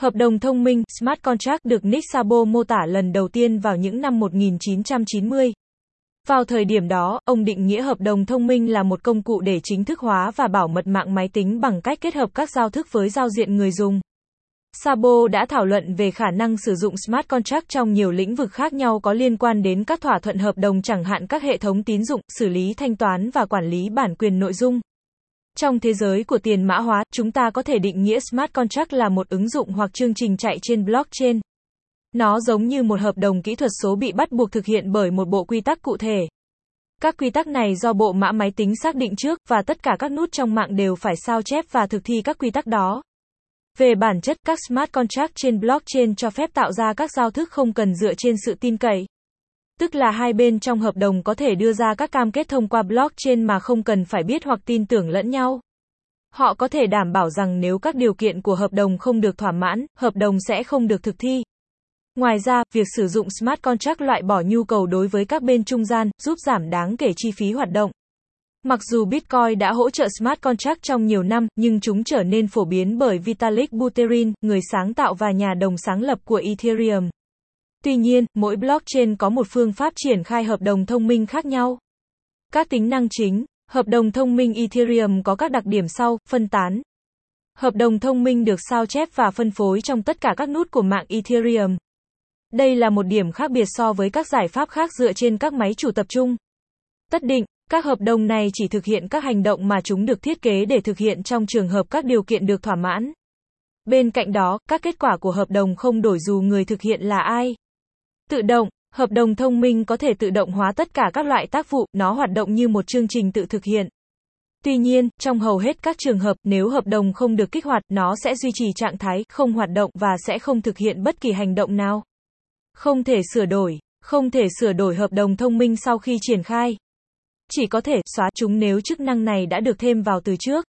Hợp đồng thông minh, Smart Contract được Nick Szabo mô tả lần đầu tiên vào những năm 1990. Vào thời điểm đó, ông định nghĩa hợp đồng thông minh là một công cụ để chính thức hóa và bảo mật mạng máy tính bằng cách kết hợp các giao thức với giao diện người dùng. Sabo đã thảo luận về khả năng sử dụng smart contract trong nhiều lĩnh vực khác nhau có liên quan đến các thỏa thuận hợp đồng chẳng hạn các hệ thống tín dụng, xử lý thanh toán và quản lý bản quyền nội dung. Trong thế giới của tiền mã hóa, chúng ta có thể định nghĩa smart contract là một ứng dụng hoặc chương trình chạy trên blockchain. Nó giống như một hợp đồng kỹ thuật số bị bắt buộc thực hiện bởi một bộ quy tắc cụ thể. Các quy tắc này do bộ mã máy tính xác định trước, và tất cả các nút trong mạng đều phải sao chép và thực thi các quy tắc đó. Về bản chất, các smart contract trên blockchain cho phép tạo ra các giao thức không cần dựa trên sự tin cậy. Tức là hai bên trong hợp đồng có thể đưa ra các cam kết thông qua blockchain mà không cần phải biết hoặc tin tưởng lẫn nhau. Họ có thể đảm bảo rằng nếu các điều kiện của hợp đồng không được thỏa mãn, hợp đồng sẽ không được thực thi. Ngoài ra, việc sử dụng smart contract loại bỏ nhu cầu đối với các bên trung gian, giúp giảm đáng kể chi phí hoạt động. Mặc dù Bitcoin đã hỗ trợ smart contract trong nhiều năm, nhưng chúng trở nên phổ biến bởi Vitalik Buterin, người sáng tạo và nhà đồng sáng lập của Ethereum. Tuy nhiên, mỗi blockchain có một phương pháp triển khai hợp đồng thông minh khác nhau. Các tính năng chính, hợp đồng thông minh Ethereum có các đặc điểm sau, phân tán. Hợp đồng thông minh được sao chép và phân phối trong tất cả các nút của mạng Ethereum. Đây là một điểm khác biệt so với các giải pháp khác dựa trên các máy chủ tập trung. Tất định, các hợp đồng này chỉ thực hiện các hành động mà chúng được thiết kế để thực hiện trong trường hợp các điều kiện được thỏa mãn. Bên cạnh đó, các kết quả của hợp đồng không đổi dù người thực hiện là ai. Tự động, hợp đồng thông minh có thể tự động hóa tất cả các loại tác vụ, nó hoạt động như một chương trình tự thực hiện. Tuy nhiên, trong hầu hết các trường hợp, nếu hợp đồng không được kích hoạt, nó sẽ duy trì trạng thái không hoạt động và sẽ không thực hiện bất kỳ hành động nào. Không thể sửa đổi, không thể sửa đổi hợp đồng thông minh sau khi triển khai. Chỉ có thể xóa chúng nếu chức năng này đã được thêm vào từ trước.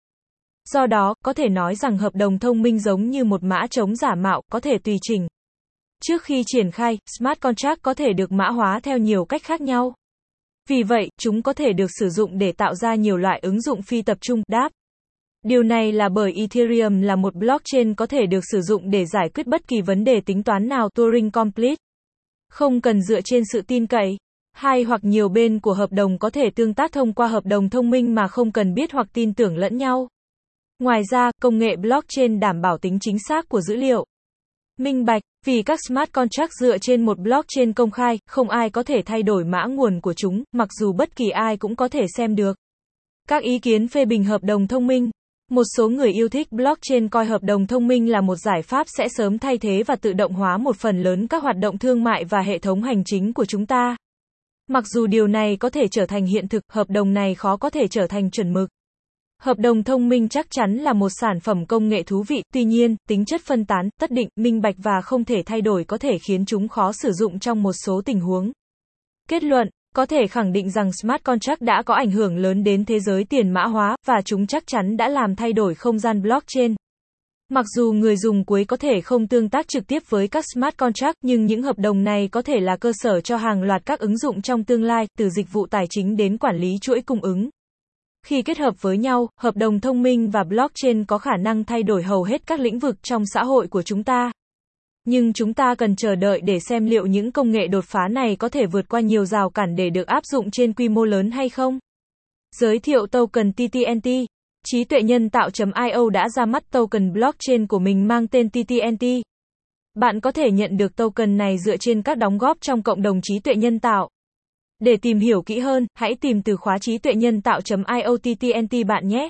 Do đó, có thể nói rằng hợp đồng thông minh giống như một mã chống giả mạo, có thể tùy chỉnh. Trước khi triển khai, smart contract có thể được mã hóa theo nhiều cách khác nhau. Vì vậy, chúng có thể được sử dụng để tạo ra nhiều loại ứng dụng phi tập trung, đáp. Điều này là bởi Ethereum là một blockchain có thể được sử dụng để giải quyết bất kỳ vấn đề tính toán nào Turing Complete. Không cần dựa trên sự tin cậy. Hai hoặc nhiều bên của hợp đồng có thể tương tác thông qua hợp đồng thông minh mà không cần biết hoặc tin tưởng lẫn nhau. Ngoài ra, công nghệ blockchain đảm bảo tính chính xác của dữ liệu. Minh bạch, vì các smart contract dựa trên một blockchain công khai, không ai có thể thay đổi mã nguồn của chúng, mặc dù bất kỳ ai cũng có thể xem được. Các ý kiến phê bình hợp đồng thông minh một số người yêu thích blockchain coi hợp đồng thông minh là một giải pháp sẽ sớm thay thế và tự động hóa một phần lớn các hoạt động thương mại và hệ thống hành chính của chúng ta. Mặc dù điều này có thể trở thành hiện thực, hợp đồng này khó có thể trở thành chuẩn mực. Hợp đồng thông minh chắc chắn là một sản phẩm công nghệ thú vị, tuy nhiên, tính chất phân tán, tất định, minh bạch và không thể thay đổi có thể khiến chúng khó sử dụng trong một số tình huống. Kết luận có thể khẳng định rằng smart contract đã có ảnh hưởng lớn đến thế giới tiền mã hóa, và chúng chắc chắn đã làm thay đổi không gian blockchain. Mặc dù người dùng cuối có thể không tương tác trực tiếp với các smart contract, nhưng những hợp đồng này có thể là cơ sở cho hàng loạt các ứng dụng trong tương lai, từ dịch vụ tài chính đến quản lý chuỗi cung ứng. Khi kết hợp với nhau, hợp đồng thông minh và blockchain có khả năng thay đổi hầu hết các lĩnh vực trong xã hội của chúng ta. Nhưng chúng ta cần chờ đợi để xem liệu những công nghệ đột phá này có thể vượt qua nhiều rào cản để được áp dụng trên quy mô lớn hay không. Giới thiệu token TTNT Trí tuệ nhân tạo.io đã ra mắt token blockchain của mình mang tên TTNT. Bạn có thể nhận được token này dựa trên các đóng góp trong cộng đồng trí tuệ nhân tạo. Để tìm hiểu kỹ hơn, hãy tìm từ khóa trí tuệ nhân tạo.iottnt bạn nhé.